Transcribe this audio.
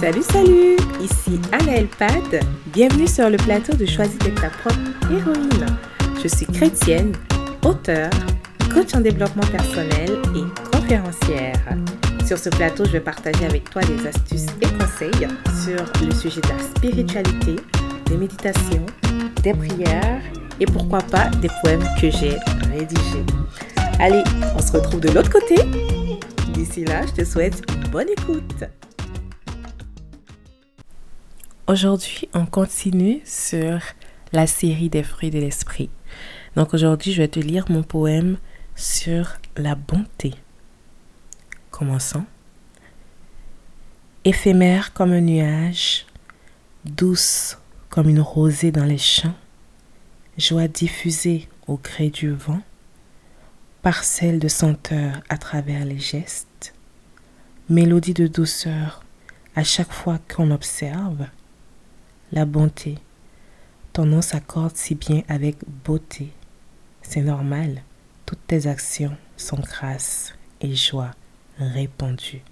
Salut, salut Ici Anna Pad. Bienvenue sur le plateau de Choisis ta propre héroïne. Je suis chrétienne, auteure, coach en développement personnel et conférencière. Sur ce plateau, je vais partager avec toi des astuces et conseils sur le sujet de la spiritualité, des méditations, des prières et pourquoi pas des poèmes que j'ai rédigés. Allez, on se retrouve de l'autre côté. D'ici là, je te souhaite bonne écoute. Aujourd'hui, on continue sur la série des fruits de l'esprit. Donc aujourd'hui, je vais te lire mon poème sur la bonté. Commençons. Éphémère comme un nuage, douce comme une rosée dans les champs, joie diffusée au gré du vent, parcelle de senteur à travers les gestes, mélodie de douceur à chaque fois qu'on observe, la bonté. Ton nom s'accorde si bien avec beauté. C'est normal, toutes tes actions sont grâce et joie répandue.